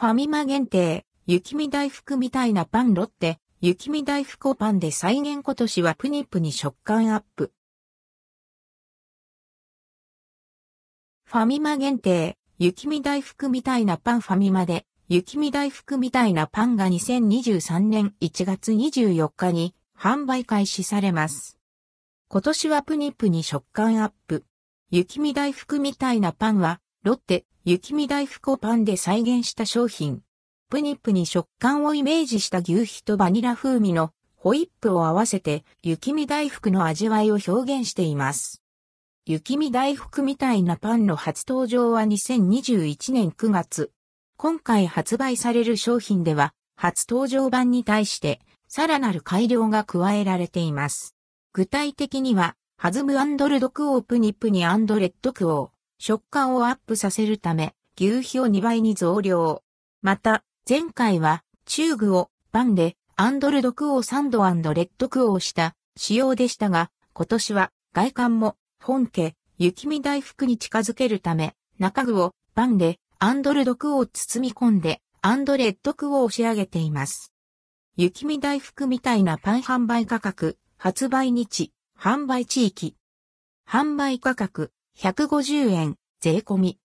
ファミマ限定、雪見大福みたいなパンロッテ、雪見大福をパンで再現今年はプニプニ食感アップ。ファミマ限定、雪見大福みたいなパンファミマで、雪見大福みたいなパンが2023年1月24日に販売開始されます。今年はプニプニ食感アップ。雪見大福みたいなパンは、ロッテ、雪見大福をパンで再現した商品。プニプニ食感をイメージした牛皮とバニラ風味のホイップを合わせて雪見大福の味わいを表現しています。雪見大福みたいなパンの初登場は2021年9月。今回発売される商品では初登場版に対してさらなる改良が加えられています。具体的には、ハズムルドクオープニプニレッドクオー。食感をアップさせるため、求肥を2倍に増量。また、前回は、チューグをパンで、アンドルドクオーサンドレッドクオーした仕様でしたが、今年は外観も本家、雪見大福に近づけるため、中具をパンでアンドルドクオー包み込んで、アンドレッドクオーを仕上げています。雪見大福みたいなパン販売価格、発売日、販売地域。販売価格、150円、税込み。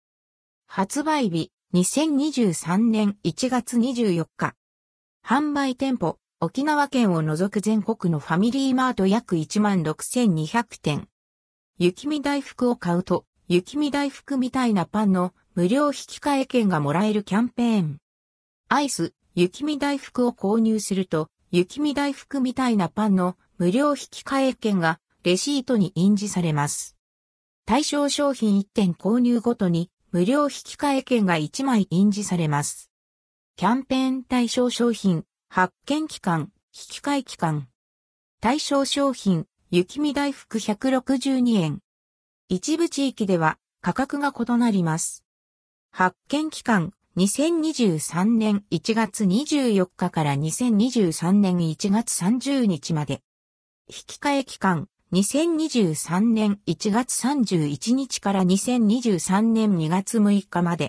発売日、2023年1月24日。販売店舗、沖縄県を除く全国のファミリーマート約16,200店。雪見大福を買うと、雪見大福みたいなパンの無料引換え券がもらえるキャンペーン。アイス、雪見大福を購入すると、雪見大福みたいなパンの無料引換え券がレシートに印字されます。対象商品1点購入ごとに無料引換券が1枚印字されます。キャンペーン対象商品、発見期間、引換期間。対象商品、雪見大福162円。一部地域では価格が異なります。発見期間、2023年1月24日から2023年1月30日まで。引換期間、2023年1月31日から2023年2月6日まで。